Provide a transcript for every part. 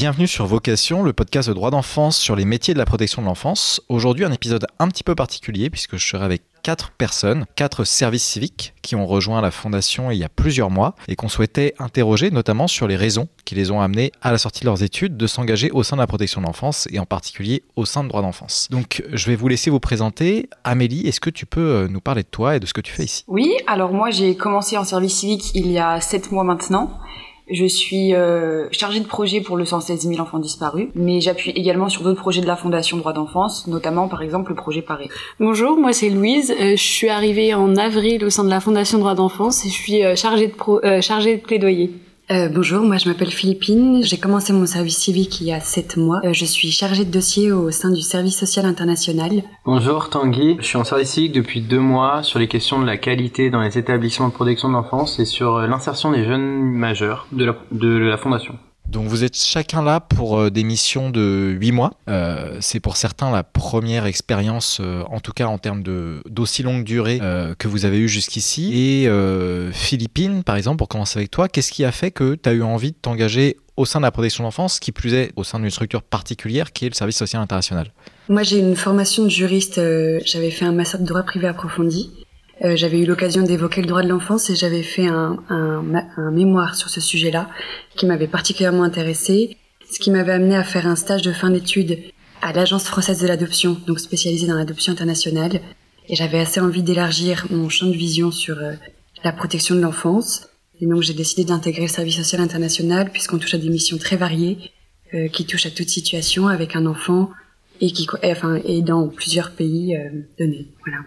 Bienvenue sur Vocation, le podcast de droit d'enfance sur les métiers de la protection de l'enfance. Aujourd'hui, un épisode un petit peu particulier puisque je serai avec quatre personnes, quatre services civiques qui ont rejoint la fondation il y a plusieurs mois et qu'on souhaitait interroger notamment sur les raisons qui les ont amenés à la sortie de leurs études de s'engager au sein de la protection de l'enfance et en particulier au sein de droit d'enfance. Donc je vais vous laisser vous présenter. Amélie, est-ce que tu peux euh, nous parler de toi et de ce que tu fais ici? Oui, alors moi j'ai commencé en service civique il y a sept mois maintenant. Je suis euh, chargée de projet pour le 116 000 enfants disparus, mais j'appuie également sur d'autres projets de la Fondation Droits d'enfance, notamment par exemple le projet Paré. Bonjour, moi c'est Louise. Euh, je suis arrivée en avril au sein de la Fondation Droits d'enfance et je suis euh, chargée de, euh, chargée de plaidoyer. Euh, bonjour, moi je m'appelle Philippine. J'ai commencé mon service civique il y a sept mois. Euh, je suis chargée de dossier au sein du service social international. Bonjour Tanguy, je suis en service civique depuis deux mois sur les questions de la qualité dans les établissements de protection de l'enfance et sur euh, l'insertion des jeunes majeurs de la fondation. Donc vous êtes chacun là pour euh, des missions de 8 mois. Euh, c'est pour certains la première expérience, euh, en tout cas en termes d'aussi longue durée que vous avez eu jusqu'ici. Et Philippine, par exemple, pour commencer avec toi, qu'est-ce qui a fait que tu as eu envie de t'engager au sein de la protection de l'enfance, qui plus est au sein d'une structure particulière qui est le service social international? Moi j'ai une formation de juriste, j'avais fait un master de droit privé approfondi. Euh, j'avais eu l'occasion d'évoquer le droit de l'enfance et j'avais fait un, un, un, mémoire sur ce sujet-là qui m'avait particulièrement intéressée, ce qui m'avait amené à faire un stage de fin d'études à l'Agence française de l'adoption, donc spécialisée dans l'adoption internationale. Et j'avais assez envie d'élargir mon champ de vision sur euh, la protection de l'enfance. Et donc j'ai décidé d'intégrer le service social international puisqu'on touche à des missions très variées euh, qui touchent à toute situation avec un enfant et qui, enfin, et dans plusieurs pays euh, donnés. Voilà.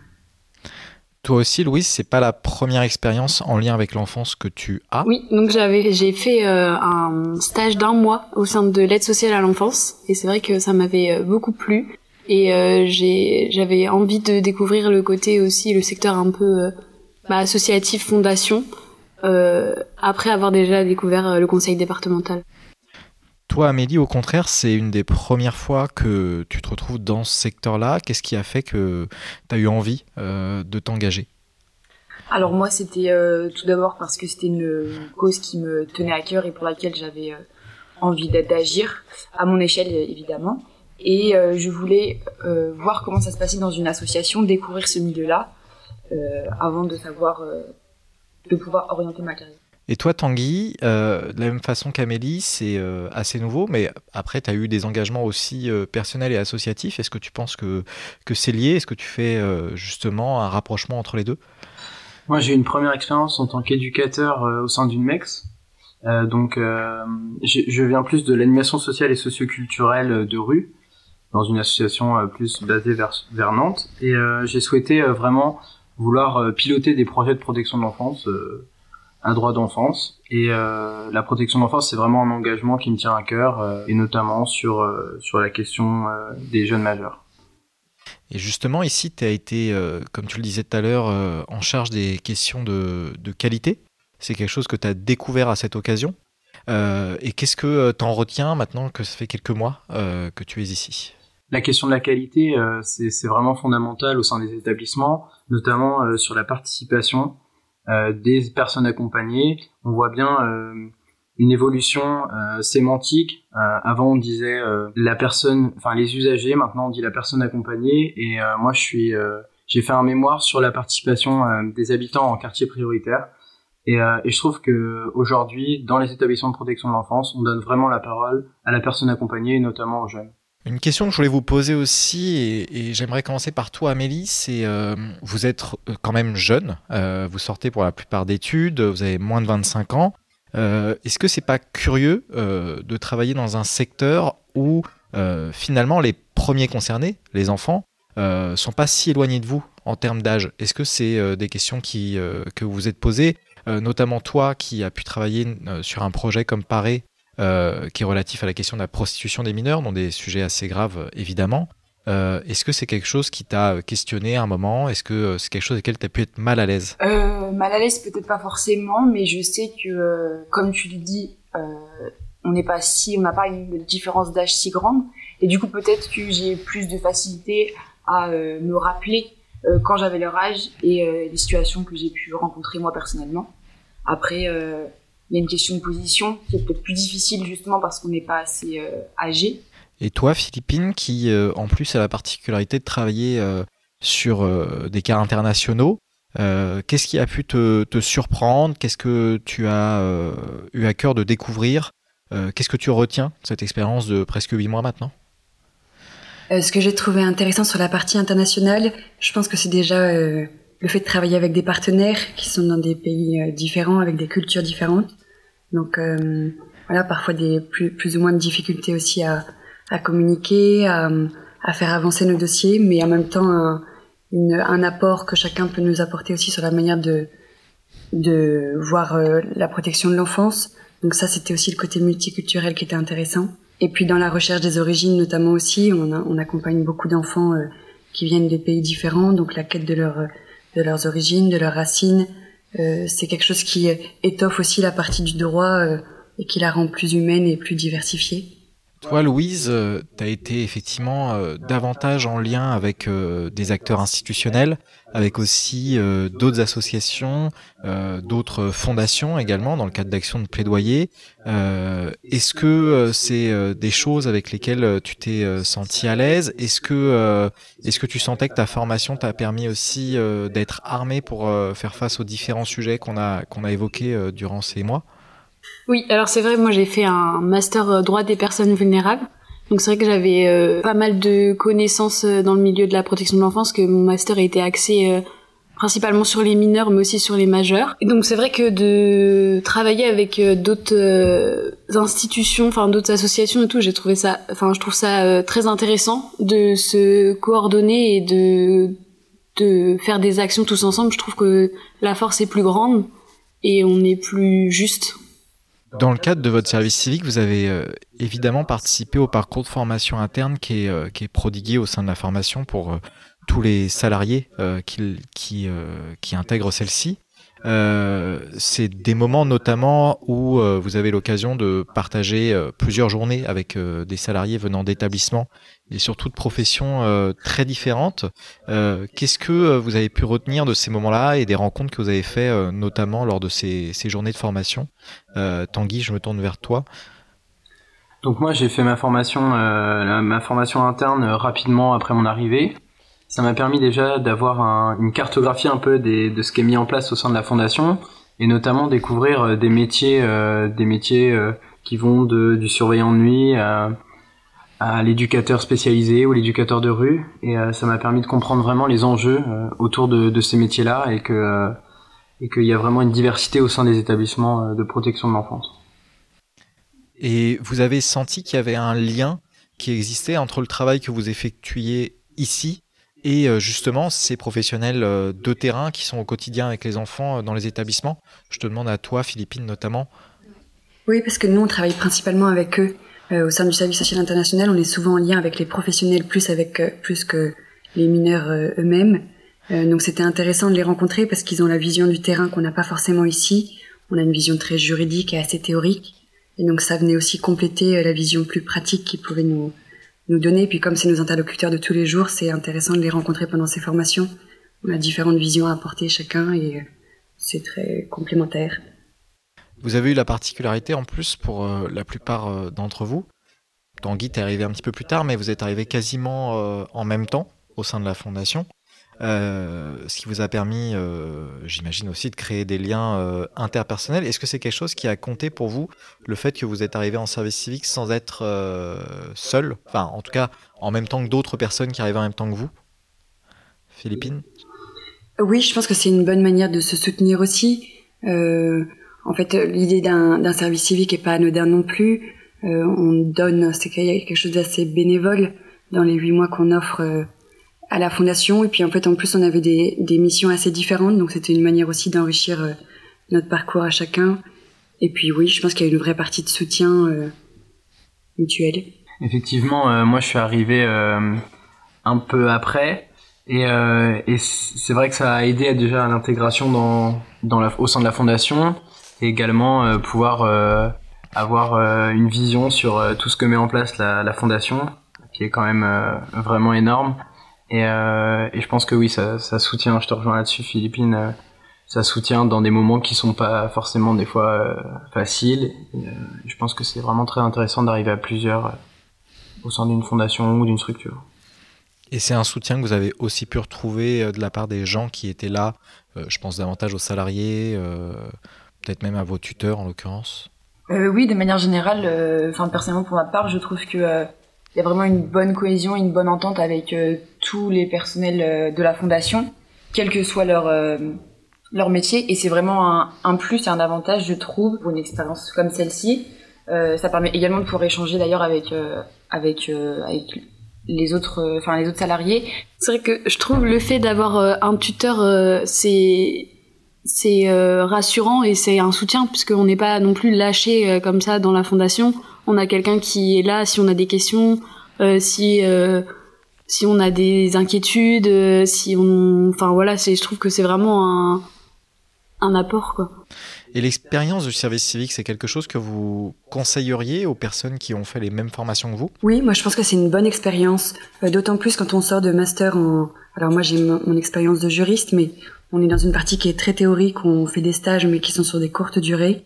Toi aussi, Louise, c'est pas la première expérience en lien avec l'enfance que tu as Oui, donc j'avais, j'ai fait euh, un stage d'un mois au sein de l'aide sociale à l'enfance, et c'est vrai que ça m'avait euh, beaucoup plu. Et euh, j'ai, j'avais envie de découvrir le côté aussi, le secteur un peu euh, bah, associatif, fondation, euh, après avoir déjà découvert le conseil départemental. Toi, Amélie, au contraire, c'est une des premières fois que tu te retrouves dans ce secteur-là. Qu'est-ce qui a fait que tu as eu envie euh, de t'engager? Alors moi, c'était euh, tout d'abord parce que c'était une cause qui me tenait à cœur et pour laquelle j'avais euh, envie d'agir, à mon échelle évidemment. Et je voulais voir comment ça se passait dans une association, découvrir ce milieu-là, avant de savoir, de pouvoir orienter ma carrière. Et toi, Tanguy, euh, de la même façon qu'Amélie, c'est euh, assez nouveau, mais après, tu as eu des engagements aussi euh, personnels et associatifs. Est-ce que tu penses que, que c'est lié? Est-ce que tu fais justement un rapprochement entre les deux? Moi, j'ai une première expérience en tant qu'éducateur au sein d'une MEX. Donc, je viens plus de l'animation sociale et socioculturelle de rue, dans une association plus basée vers, vers Nantes. Et j'ai souhaité vraiment vouloir piloter des projets de protection de l'enfance un droit d'enfance et euh, la protection de l'enfance c'est vraiment un engagement qui me tient à cœur euh, et notamment sur euh, sur la question des jeunes majeurs. Et justement ici tu as été comme tu le disais tout à l'heure en charge des questions de, de qualité. C'est quelque chose que tu as découvert à cette occasion. et qu'est-ce que tu en retiens maintenant que ça fait quelques mois que tu es ici? La question de la qualité c'est vraiment fondamental au sein des établissements, notamment sur la participation des personnes accompagnées. On voit bien euh, une évolution euh, sémantique. avant, on disait la personne, enfin les usagers. Maintenant, on dit la personne accompagnée. Et moi, je suis, j'ai fait un mémoire sur la participation des habitants en quartier prioritaire. Et, et, je trouve que aujourd'hui, dans les établissements de protection de l'enfance, on donne vraiment la parole à la personne accompagnée, et notamment aux jeunes. Une question que je voulais vous poser aussi, et, j'aimerais commencer par toi, Amélie, c'est euh, vous êtes quand même jeune, euh, vous sortez pour la plupart d'études, vous avez moins de 25 ans. Euh, Est-ce que c'est pas curieux de travailler dans un secteur où finalement les premiers concernés, les enfants, sont pas si éloignés de vous en termes d'âge? Est-ce que c'est des questions qui, que vous vous êtes posées, notamment toi qui as pu travailler sur un projet comme Paré euh, qui est relatif à la question de la prostitution des mineurs, dont des sujets assez graves évidemment. Euh, Est-ce que c'est quelque chose qui t'a questionné à un moment? Est-ce que c'est quelque chose avec lequel tu as pu être mal à l'aise? Euh, Mal à l'aise peut-être pas forcément, mais je sais que, euh, comme tu le dis, euh, on n'est pas si, on n'a pas une différence d'âge si grande, et du coup peut-être que j'ai plus de facilité à euh, me rappeler quand j'avais leur âge et les situations que j'ai pu rencontrer moi personnellement. Après, il y a une question de position qui est peut-être plus difficile justement parce qu'on n'est pas assez âgé. Et toi, Philippine, qui en plus a la particularité de travailler sur des cas internationaux, qu'est-ce qui a pu te, te surprendre? Qu'est-ce que tu as eu à cœur de découvrir? Qu'est-ce que tu retiens de cette expérience de presque huit mois maintenant? Euh, ce que j'ai trouvé intéressant sur la partie internationale, je pense que c'est déjà euh, le fait de travailler avec des partenaires qui sont dans des pays euh, différents, avec des cultures différentes. Donc voilà, parfois des plus, plus ou moins de difficultés aussi à, à communiquer, à, à, faire avancer nos dossiers, mais en même temps un, une, un apport que chacun peut nous apporter aussi sur la manière de, de voir la protection de l'enfance. Donc ça, c'était aussi le côté multiculturel qui était intéressant. Et puis dans la recherche des origines notamment aussi, on, on accompagne beaucoup d'enfants euh, qui viennent des pays différents, donc la quête de, leur, de leurs origines, de leurs racines, euh, c'est quelque chose qui étoffe aussi la partie du droit euh, et qui la rend plus humaine et plus diversifiée. Toi, Louise, euh, tu as été effectivement euh, davantage en lien avec euh, des acteurs institutionnels, avec aussi d'autres associations, d'autres fondations également, dans le cadre d'actions de plaidoyer. Est-ce que c'est des choses avec lesquelles tu t'es senti à l'aise? Est-ce que, est-ce que tu sentais que ta formation t'a permis aussi d'être armé pour faire face aux différents sujets qu'on a, qu'on a évoqués durant ces mois? Oui, alors c'est vrai, moi j'ai fait un master euh, droit des personnes vulnérables. Donc c'est vrai que j'avais euh, pas mal de connaissances euh, dans le milieu de la protection de l'enfance, que mon master a été axé principalement sur les mineurs, mais aussi sur les majeurs. Donc c'est vrai que de travailler avec d'autres institutions, enfin d'autres associations et tout, j'ai trouvé ça, enfin je trouve ça très intéressant de se coordonner et de de faire des actions tous ensemble. Je trouve que la force est plus grande et on est plus juste dans le cadre de votre service civique, vous avez euh, évidemment participé au parcours de formation interne qui est, euh, qui est prodigué au sein de la formation pour euh, tous les salariés qui, qui, qui intègrent celle-ci. Euh, c'est des moments notamment où euh, vous avez l'occasion de partager euh, plusieurs journées avec des salariés venant d'établissements et surtout de professions très différentes. Qu'est-ce que vous avez pu retenir de ces moments-là et des rencontres que vous avez fait notamment lors de ces, ces journées de formation? Tanguy, je me tourne vers toi. Donc moi j'ai fait ma formation, ma formation interne rapidement après mon arrivée ça m'a permis déjà d'avoir une cartographie un peu de ce qui est mis en place au sein de la fondation et notamment découvrir euh, des métiers, euh, des métiers euh, qui vont de, du surveillant de nuit à, l'éducateur spécialisé ou l'éducateur de rue et ça m'a permis de comprendre vraiment les enjeux autour de, ces métiers-là et que et qu'il y a vraiment une diversité au sein des établissements de protection de l'enfance. Et vous avez senti qu'il y avait un lien qui existait entre le travail que vous effectuiez ici et euh, justement ces professionnels euh, de terrain qui sont au quotidien avec les enfants euh, dans les établissements. Je te demande à toi, Philippine notamment. Oui, parce que nous, on travaille principalement avec eux. au sein du service social international, on est souvent en lien avec les professionnels plus, avec, plus que les mineurs eux-mêmes. donc c'était intéressant de les rencontrer parce qu'ils ont la vision du terrain qu'on n'a pas forcément ici. On a une vision très juridique et assez théorique. Et donc ça venait aussi compléter la vision plus pratique qu'ils pouvaient nous, nous donner. Puis comme c'est nos interlocuteurs de tous les jours, c'est intéressant de les rencontrer pendant ces formations. On a différentes visions à apporter chacun et euh, c'est très complémentaire. Vous avez eu la particularité en plus pour euh, la plupart euh, d'entre vous. Tanguy est arrivé un petit peu plus tard, mais vous êtes arrivé quasiment en même temps au sein de la fondation. Euh, ce qui vous a permis, euh, j'imagine aussi, de créer des liens euh, interpersonnels. Est-ce que c'est quelque chose qui a compté pour vous, le fait que vous êtes arrivé en service civique sans être seul, enfin en tout cas en même temps que d'autres personnes qui arrivaient en même temps que vous? Philippine? Oui, je pense que c'est une bonne manière de se soutenir aussi. en fait, l'idée d'un service civique est pas anodin non plus. on donne, c'est quelque chose d'assez bénévole dans les huit mois qu'on offre à la fondation. Et puis en fait, en plus, on avait des, missions assez différentes, donc c'était une manière aussi d'enrichir euh, notre parcours à chacun. Et puis oui, je pense qu'il y a une vraie partie de soutien euh, mutuel. Effectivement, euh, moi je suis arrivé un peu après. Et, c'est vrai que ça a aidé déjà à l'intégration dans, au sein de la fondation et également pouvoir avoir une vision sur tout ce que met en place la, la fondation, qui est quand même vraiment énorme. Et, euh, et, je pense que oui, ça, ça, soutient, je te rejoins là-dessus, Philippine, euh, ça soutient dans des moments qui sont pas forcément des fois faciles. je pense que c'est vraiment très intéressant d'arriver à plusieurs au sein d'une fondation ou d'une structure. Et c'est un soutien que vous avez aussi pu retrouver de la part des gens qui étaient là, je pense davantage aux salariés, peut-être même à vos tuteurs en l'occurrence? Euh, Oui, de manière générale, euh, enfin personnellement pour ma part, je trouve que euh, il y a vraiment une bonne cohésion, une bonne entente avec tous les personnels de la fondation, quel que soit leur leur métier, et c'est vraiment un, un, plus et un avantage, je trouve, pour une expérience comme celle-ci. ça permet également de pouvoir échanger d'ailleurs avec avec avec les autres enfin les autres salariés. C'est vrai que je trouve le fait d'avoir un tuteur c'est c'est euh, rassurant et c'est un soutien puisqu'on n'est pas non plus lâché euh, comme ça dans la fondation. On a quelqu'un qui est là si on a des questions, euh, si si on a des inquiétudes, si on, enfin voilà, c'est, je trouve que c'est vraiment un un apport quoi. Et l'expérience du service civique, c'est quelque chose que vous conseilleriez aux personnes qui ont fait les mêmes formations que vous? Oui, moi je pense que c'est une bonne expérience, d'autant plus quand on sort de master en... Alors moi j'ai mon expérience de juriste, mais on est dans une partie qui est très théorique, on fait des stages mais qui sont sur des courtes durées.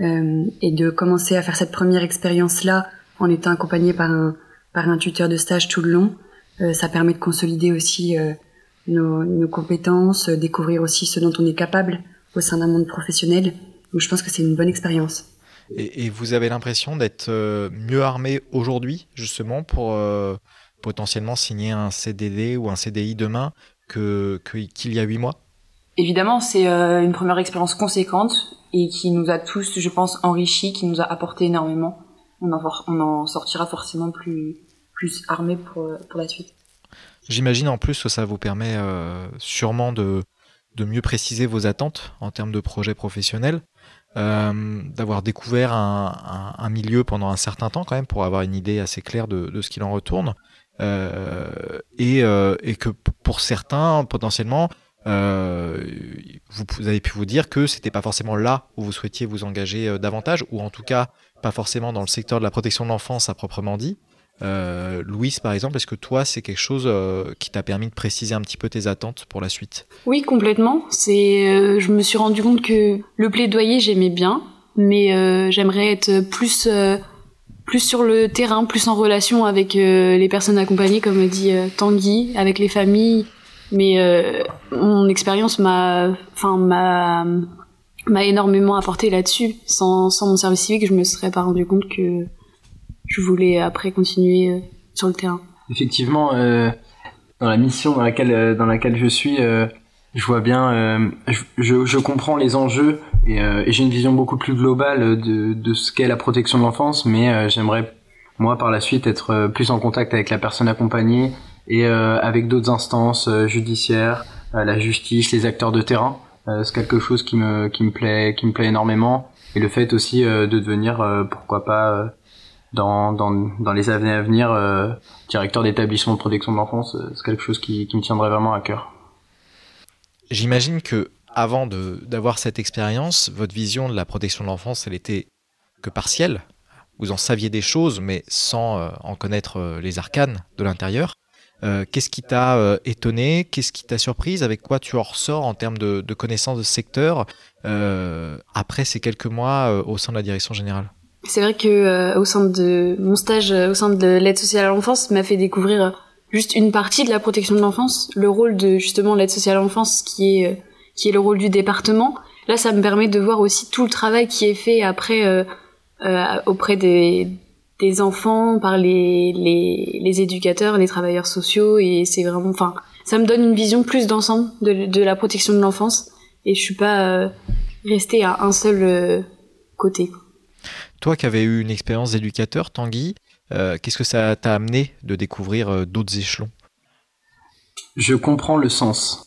Euh, et de commencer à faire cette première expérience-là en étant accompagné par un, par un tuteur de stage tout le long, euh, ça permet de consolider aussi euh, nos, nos, compétences, découvrir aussi ce dont on est capable au sein d'un monde professionnel. Donc je pense que c'est une bonne expérience. Et, et vous avez l'impression d'être mieux armé aujourd'hui, justement, pour potentiellement signer un CDD ou un CDI demain que qu'il y a huit mois? Évidemment, c'est euh, une première expérience conséquente et qui nous a tous, je pense, enrichis, qui nous a apporté énormément. On en, on en sortira forcément plus, armé pour, pour la suite. J'imagine en plus que ça vous permet euh, sûrement de, de mieux préciser vos attentes en termes de projet professionnel, euh, d'avoir découvert un, un, milieu pendant un certain temps quand même pour avoir une idée assez claire de, de ce qu'il en retourne, euh, et, euh, et que pour certains, potentiellement, euh, vous, avez pu vous dire que c'était pas forcément là où vous souhaitiez vous engager euh, davantage, ou en tout cas pas forcément dans le secteur de la protection de l'enfance à proprement dit. Euh, Louise, par exemple, est-ce que toi, c'est quelque chose euh, qui t'a permis de préciser un petit peu tes attentes pour la suite? Oui, complètement. C'est, je me suis rendu compte que le plaidoyer, j'aimais bien, mais j'aimerais être plus plus sur le terrain, plus en relation avec les personnes accompagnées, comme dit Tanguy, avec les familles, mais euh, mon expérience m'a, enfin m'a énormément apporté là-dessus. Sans, sans mon service civique, je me serais pas rendu compte que je voulais après continuer euh, sur le terrain. Effectivement, euh, dans la mission dans laquelle euh, dans laquelle je suis, euh, je vois bien, je, je, comprends les enjeux et, et j'ai une vision beaucoup plus globale de, de ce qu'est la protection de l'enfance, mais j'aimerais moi par la suite être plus en contact avec la personne accompagnée et euh, avec d'autres instances euh, judiciaires, euh, la justice, les acteurs de terrain. c'est quelque chose qui me qui me plaît qui me plaît énormément et le fait aussi de devenir pourquoi pas dans, les années à venir directeur d'établissement de protection de l'enfance c'est quelque chose qui, me tiendrait vraiment à cœur. J'imagine que avant d'avoir cette expérience, votre vision de la protection de l'enfance, elle était que partielle. Vous en saviez des choses, mais sans en connaître les arcanes de l'intérieur. Euh, qu'est-ce qui t'a euh, étonné? Qu'est-ce qui t'a surprise? Avec quoi tu en ressors en termes de, de connaissances de secteur euh, après ces quelques mois au sein de la direction générale? C'est vrai que au sein de mon stage au sein de l'aide sociale à l'enfance m'a fait découvrir juste une partie de la protection de l'enfance, le rôle de justement l'aide sociale à l'enfance qui est qui est le rôle du département. Là, ça me permet de voir aussi tout le travail qui est fait après auprès des des enfants, par les, les, les, éducateurs, les travailleurs sociaux, et c'est vraiment, enfin, ça me donne une vision plus d'ensemble de, de la protection de l'enfance, et je suis pas euh, restée à un seul euh, côté. Toi qui avais eu une expérience d'éducateur, Tanguy, euh, qu'est-ce que ça t'a amené de découvrir d'autres échelons? Je comprends le sens.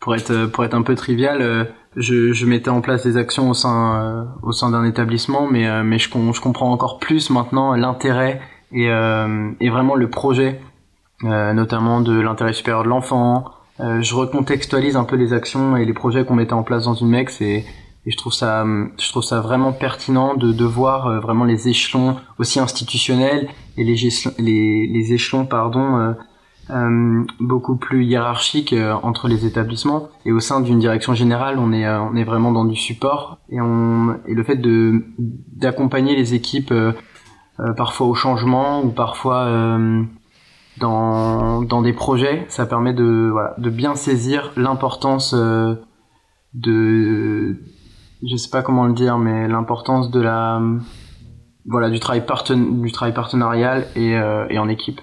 Pour être, pour être un peu trivial, je, je, mettais en place des actions au sein euh, au sein d'un établissement, mais euh, mais je, comprends encore plus maintenant l'intérêt et, euh, et vraiment le projet, notamment de l'intérêt supérieur de l'enfant. je recontextualise un peu les actions et les projets qu'on mettait en place dans une MEX et je trouve ça je trouve ça vraiment pertinent de, de voir vraiment les échelons aussi institutionnels et les les, les échelons pardon euh, beaucoup plus hiérarchique euh, entre les établissements. Et au sein d'une direction générale on est euh, on est vraiment dans du support. Et on et le fait de d'accompagner les équipes parfois au changement ou parfois dans dans des projets ça permet de voilà, de bien saisir l'importance de je sais pas comment le dire mais l'importance de la voilà du travail du travail partenarial et, et en équipe.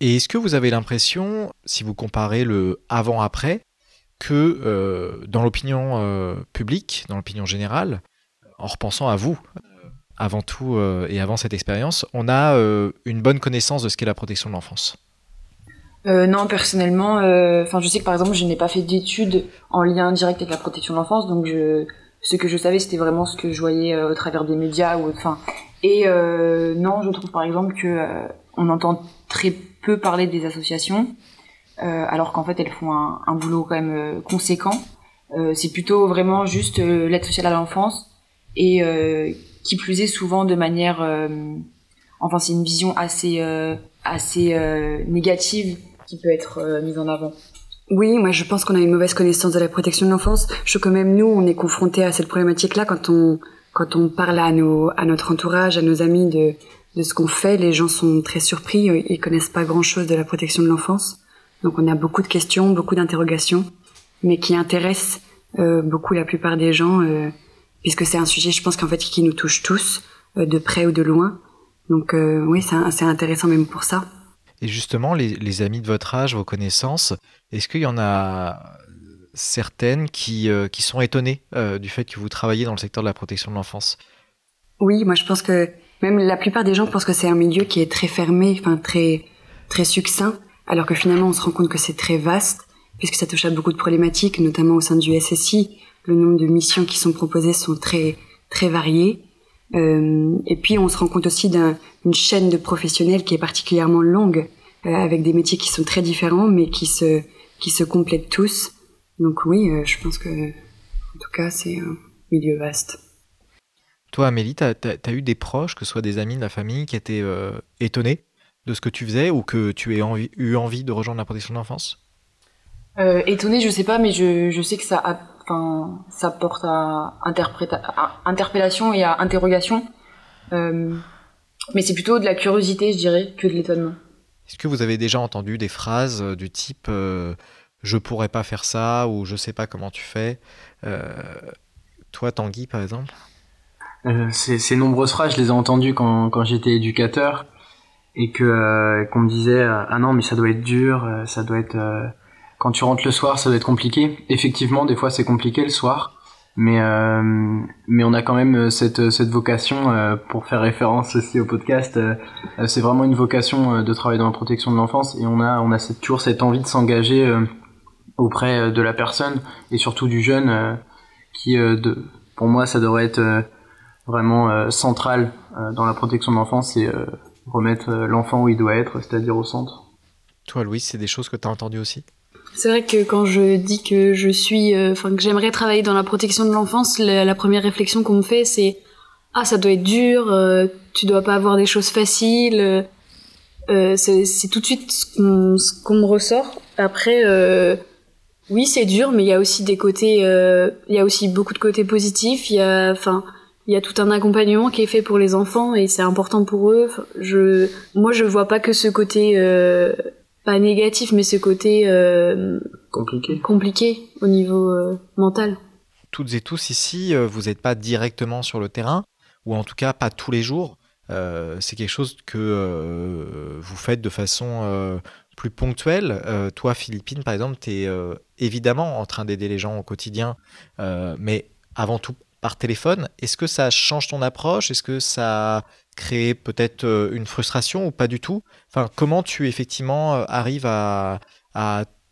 Et est-ce que vous avez l'impression, si vous comparez le avant-après, que euh, dans l'opinion euh, publique, dans l'opinion générale, en repensant à vous, avant tout euh, et avant cette expérience, on a une bonne connaissance de ce qu'est la protection de l'enfance? Non, personnellement, enfin, je sais que par exemple, je n'ai pas fait d'études en lien direct avec la protection de l'enfance, donc je, ce que je savais, c'était vraiment ce que je voyais au travers des médias ou, enfin, et non, je trouve par exemple que on entend très peu parler des associations, euh, alors qu'en fait elles font un, un boulot quand même euh, conséquent. Euh, c'est plutôt vraiment juste euh, l'aide sociale à l'enfance et euh, qui plus est souvent de manière, enfin c'est une vision assez assez négative qui peut être mise en avant. Oui, moi je pense qu'on a une mauvaise connaissance de la protection de l'enfance. Je que même nous, on est confronté à cette problématique-là quand on quand on parle à nos à notre entourage, à nos amis de de ce qu'on fait. Les gens sont très surpris, euh, ils connaissent pas grand-chose de la protection de l'enfance. Donc on a beaucoup de questions, beaucoup d'interrogations, mais qui intéressent euh, beaucoup la plupart des gens, euh, puisque c'est un sujet, je pense qu'en fait, qui nous touche tous, de près ou de loin. Donc oui, c'est intéressant même pour ça. Et justement, les, amis de votre âge, vos connaissances, est-ce qu'il y en a certaines qui, qui sont étonnées du fait que vous travaillez dans le secteur de la protection de l'enfance? Oui, moi je pense que même la plupart des gens pensent que c'est un milieu qui est très fermé, enfin très très succinct, alors que finalement on se rend compte que c'est très vaste, puisque ça touche à beaucoup de problématiques, notamment au sein du SSI. Le nombre de missions qui sont proposées sont très très variées. Euh, et puis on se rend compte aussi d'une chaîne de professionnels qui est particulièrement longue, euh, avec des métiers qui sont très différents, mais qui se qui se complètent tous. Donc oui, euh, je pense que en tout cas c'est un milieu vaste. Toi, Amélie, tu as, eu des proches, que ce soit des amis de la famille, qui étaient euh, étonnés de ce que tu faisais ou que tu aies eu envie de rejoindre la protection de l'enfance euh, Étonné, je sais pas, mais je, sais que ça, enfin, ça porte à, interpellation et à interrogation. Euh, mais c'est plutôt de la curiosité, je dirais, que de l'étonnement. Est-ce que vous avez déjà entendu des phrases du type je pourrais pas faire ça ou je sais pas comment tu fais Toi, Tanguy, par exemple? Euh, ces, nombreuses phrases, je les ai entendues quand, quand j'étais éducateur et que euh, qu'on me disait euh, ah non mais ça doit être dur, ça doit être quand tu rentres le soir ça doit être compliqué. Effectivement, des fois c'est compliqué le soir, mais mais on a quand même cette cette vocation pour faire référence aussi au podcast. c'est vraiment une vocation de travailler dans la protection de l'enfance et on a on a cette, toujours cette envie de s'engager auprès de la personne et surtout du jeune qui pour moi ça devrait être vraiment euh, centrale euh, dans la protection de l'enfance, euh, remettre l'enfant où il doit être, c'est-à-dire au centre. Toi, Louis, c'est des choses que tu as entendues aussi? C'est vrai que quand je dis que je suis, enfin que j'aimerais travailler dans la protection de l'enfance, la, première réflexion qu'on me fait, c'est ah ça doit être dur, tu dois pas avoir des choses faciles. c'est tout de suite ce qu'on me ressort. Après, oui c'est dur, mais il y a aussi des côtés, il y a aussi beaucoup de côtés positifs. Il y a, enfin, il y a tout un accompagnement qui est fait pour les enfants et c'est important pour eux. Je, moi, je vois pas que ce côté euh, pas négatif, mais ce côté euh, compliqué, compliqué au niveau euh, mental. Toutes et tous ici, vous n'êtes pas directement sur le terrain, ou en tout cas pas tous les jours. c'est quelque chose que vous faites de façon plus ponctuelle. toi, Philippine, par exemple, tu es évidemment en train d'aider les gens au quotidien, mais avant tout par téléphone. Est-ce que ça change ton approche? Est-ce que ça crée peut-être euh, une frustration ou pas du tout? Enfin, comment tu effectivement euh, arrives à,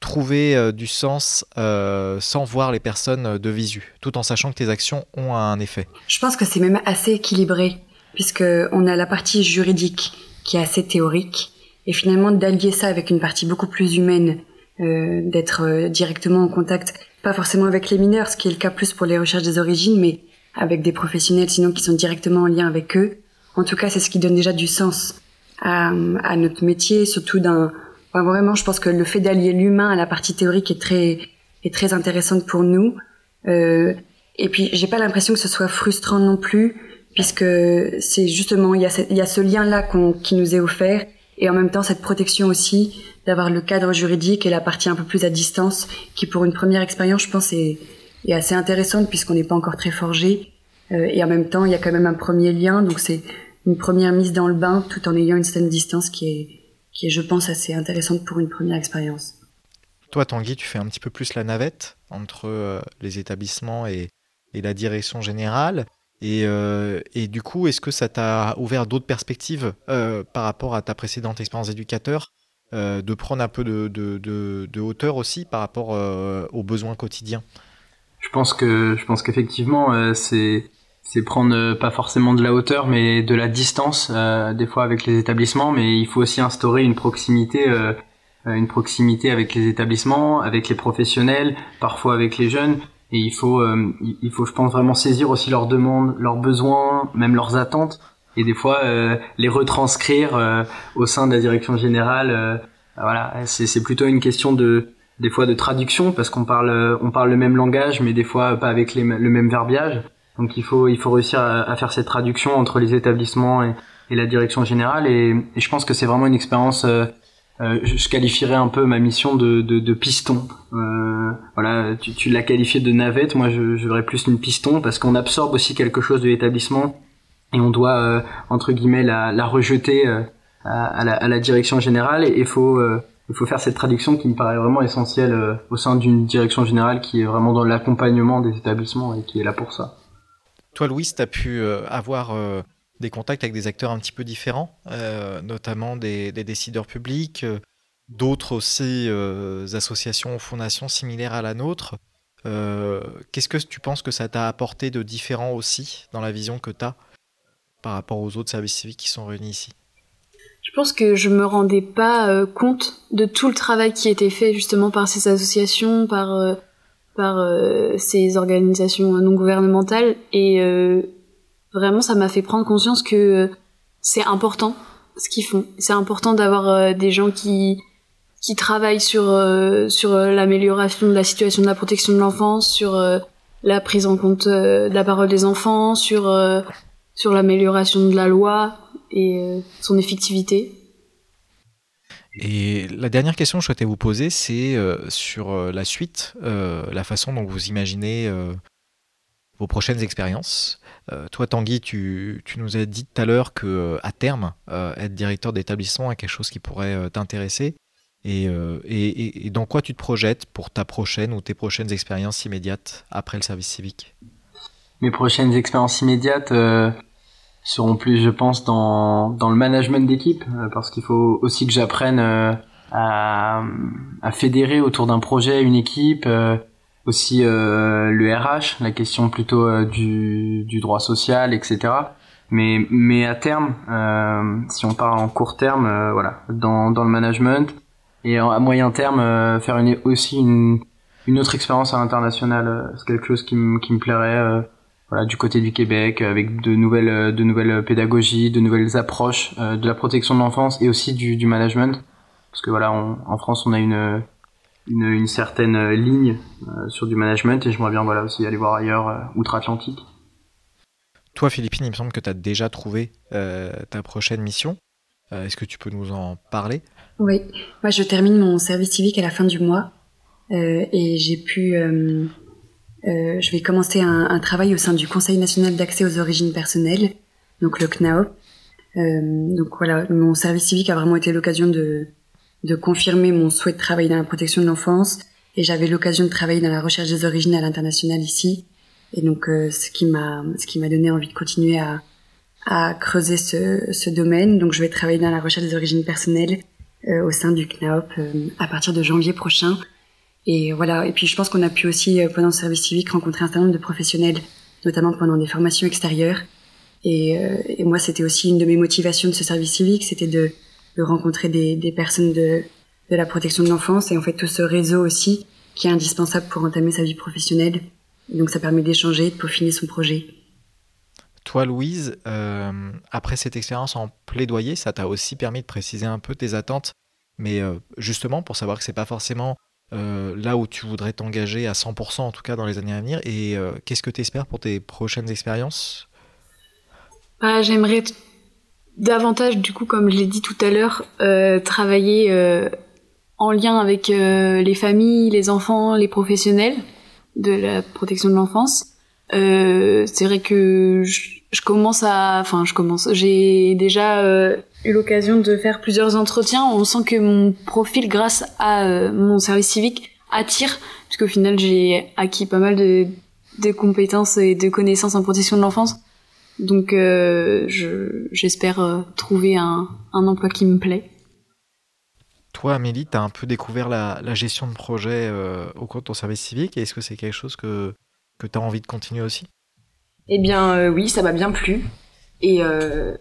trouver euh, du sens sans voir les personnes de visu, tout en sachant que tes actions ont un effet? Je pense que c'est même assez équilibré, puisque on a la partie juridique qui est assez théorique, et finalement d'allier ça avec une partie beaucoup plus humaine, d'être directement en contact pas forcément avec les mineurs, ce qui est le cas plus pour les recherches des origines, mais avec des professionnels sinon qui sont directement en lien avec eux. En tout cas, c'est ce qui donne déjà du sens à, à notre métier, surtout d'un vraiment, je pense que le fait d'allier l'humain à la partie théorique est très est très intéressante pour nous. Euh, et puis, j'ai pas l'impression que ce soit frustrant non plus, puisque c'est justement il y a il y a ce lien là qui nous est offert, et en même temps cette protection aussi d'avoir le cadre juridique et la partie un peu plus à distance, qui pour une première expérience, je pense, est, est assez intéressante puisqu'on n'est pas encore très forgé. Euh, et en même temps, il y a quand même un premier lien, donc c'est une première mise dans le bain tout en ayant une certaine distance qui est, qui est, je pense, assez intéressante pour une première expérience. Toi, Tanguy, tu fais un petit peu plus la navette entre euh, les établissements et, la direction générale. Et, euh, et du coup, est-ce que ça t'a ouvert d'autres perspectives par rapport à ta précédente expérience d'éducateur euh, de prendre un peu de, de, hauteur aussi par rapport aux besoins quotidiens? Je pense que je pense qu'effectivement euh, c'est c'est prendre pas forcément de la hauteur mais de la distance des fois avec les établissements mais il faut aussi instaurer une proximité une proximité avec les établissements avec les professionnels parfois avec les jeunes. Et il faut il faut je pense vraiment saisir aussi leurs demandes leurs besoins même leurs attentes et des fois euh, les retranscrire euh, au sein de la direction générale euh, voilà. C'est c'est plutôt une question de des fois de traduction parce qu'on parle on parle le même langage mais des fois pas avec le même verbiage. Donc il faut il faut réussir à, faire cette traduction entre les établissements et, la direction générale. Et, je pense que c'est vraiment une expérience euh, je qualifierais un peu ma mission de, de, piston. Euh, voilà, tu, tu l'as qualifié de navette, moi je, je verrais plus une piston parce qu'on absorbe aussi quelque chose de l'établissement et on doit euh, entre guillemets la, la rejeter euh, à, la, à, la, direction générale. Et il faut euh, il faut faire cette traduction qui me paraît vraiment essentielle au sein d'une direction générale qui est vraiment dans l'accompagnement des établissements et qui est là pour ça. Toi, Louis, tu as pu avoir des contacts avec des acteurs un petit peu différents, notamment des, des, décideurs publics, d'autres aussi associations ou fondations similaires à la nôtre. Qu'est-ce que tu penses que ça t'a apporté de différent aussi dans la vision que tu as par rapport aux autres services civiques qui sont réunis ici? Je pense que je me rendais pas euh, compte de tout le travail qui était fait justement par ces associations, par euh, par euh, ces organisations non gouvernementales et vraiment ça m'a fait prendre conscience que c'est important ce qu'ils font. C'est important d'avoir des gens qui qui travaillent sur sur l'amélioration de la situation de la protection de l'enfance, sur la prise en compte de la parole des enfants, sur sur l'amélioration de la loi et euh, son effectivité. Et la dernière question que je souhaitais vous poser, c'est euh, sur euh, la suite, la façon dont vous imaginez vos prochaines expériences. Euh, toi, Tanguy, tu, tu, nous as dit tout à l'heure que à terme, être directeur d'établissement est quelque chose qui pourrait t'intéresser. Et, et, et, dans quoi tu te projettes pour ta prochaine ou tes prochaines expériences immédiates après le service civique? Mes prochaines expériences immédiates euh, seront plus, je pense, dans, dans le management d'équipe, euh, parce qu'il faut aussi que j'apprenne euh, à, à fédérer autour d'un projet une équipe, euh, aussi euh, le RH, la question plutôt euh, du, du droit social, etc. Mais, mais à terme, si on parle en court terme, voilà, dans, dans le management, et à moyen terme, faire une, aussi une, une autre expérience à l'international, c'est quelque chose qui, qui me plairait voilà, du côté du Québec, avec de nouvelles, de nouvelles pédagogies, de nouvelles approches euh, de la protection de l'enfance et aussi du, du management. Parce que voilà, on, en France, on a une, une, une certaine ligne euh, sur du management et j'aimerais bien voilà, aussi aller voir ailleurs, euh, outre-Atlantique. Toi, Philippine, il me semble que tu as déjà trouvé euh, ta prochaine mission. Euh, Est-ce que tu peux nous en parler? Oui, moi je termine mon service civique à la fin du mois euh, et j'ai pu euh, je vais commencer un, un, travail au sein du Conseil national d'accès aux origines personnelles, donc le CNAO. Euh, donc voilà, mon service civique a vraiment été l'occasion de, de confirmer mon souhait de travailler dans la protection de l'enfance, et j'avais l'occasion de travailler dans la recherche des origines à l'international ici, et donc euh, ce qui m'a ce qui m'a donné envie de continuer à, à creuser ce, ce domaine. Donc je vais travailler dans la recherche des origines personnelles euh, au sein du CNAOP euh, à partir de janvier prochain. Et voilà. Et puis je pense qu'on a pu aussi euh, pendant le service civique rencontrer un certain nombre de professionnels, notamment pendant des formations extérieures. Et, euh, moi, c'était aussi une de mes motivations de ce service civique, c'était de, rencontrer des, personnes de, de la protection de l'enfance et en fait tout ce réseau aussi qui est indispensable pour entamer sa vie professionnelle. Donc ça permet d'échanger, de peaufiner son projet. Toi, Louise, euh, après cette expérience en plaidoyer, ça t'a aussi permis de préciser un peu tes attentes mais justement pour savoir que c'est pas forcément là où tu voudrais t'engager à 100% en tout cas dans les années à venir. Et qu'est-ce que tu espères pour tes prochaines expériences? Bah, J'aimerais davantage, du coup, comme je l'ai dit tout à l'heure, travailler en lien avec les familles, les enfants, les professionnels de la protection de l'enfance. Euh, c'est vrai que je, commence à, enfin, je commence. J'ai déjà euh, eu l'occasion de faire plusieurs entretiens. On sent que mon profil, grâce à euh, mon service civique, attire, puisqu'au final, j'ai acquis pas mal de, compétences et de connaissances en protection de l'enfance. Donc, j'espère trouver un, emploi qui me plaît. Toi, Amélie, tu as un peu découvert la, la gestion de projet au cours de ton service civique. Est-ce que c'est quelque chose que que tu as envie de continuer aussi? Eh bien euh, oui, ça m'a bien plu. Et, euh,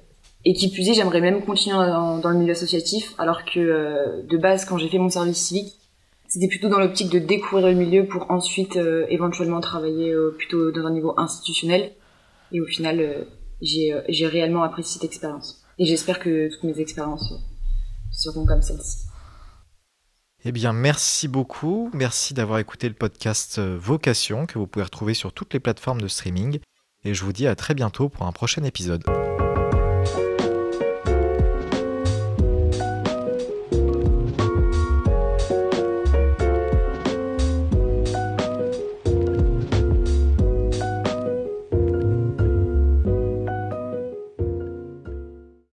et qui plus est, j'aimerais même continuer dans, le milieu associatif, alors que euh, de base, quand j'ai fait mon service civique, c'était plutôt dans l'optique de découvrir le milieu pour ensuite éventuellement travailler plutôt dans un niveau institutionnel. Et au final, j'ai réellement apprécié cette expérience. Et j'espère que toutes mes expériences seront comme celle-ci. Eh bien, merci beaucoup. Merci d'avoir écouté le podcast Vocation que vous pouvez retrouver sur toutes les plateformes de streaming. Et je vous dis à très bientôt pour un prochain épisode.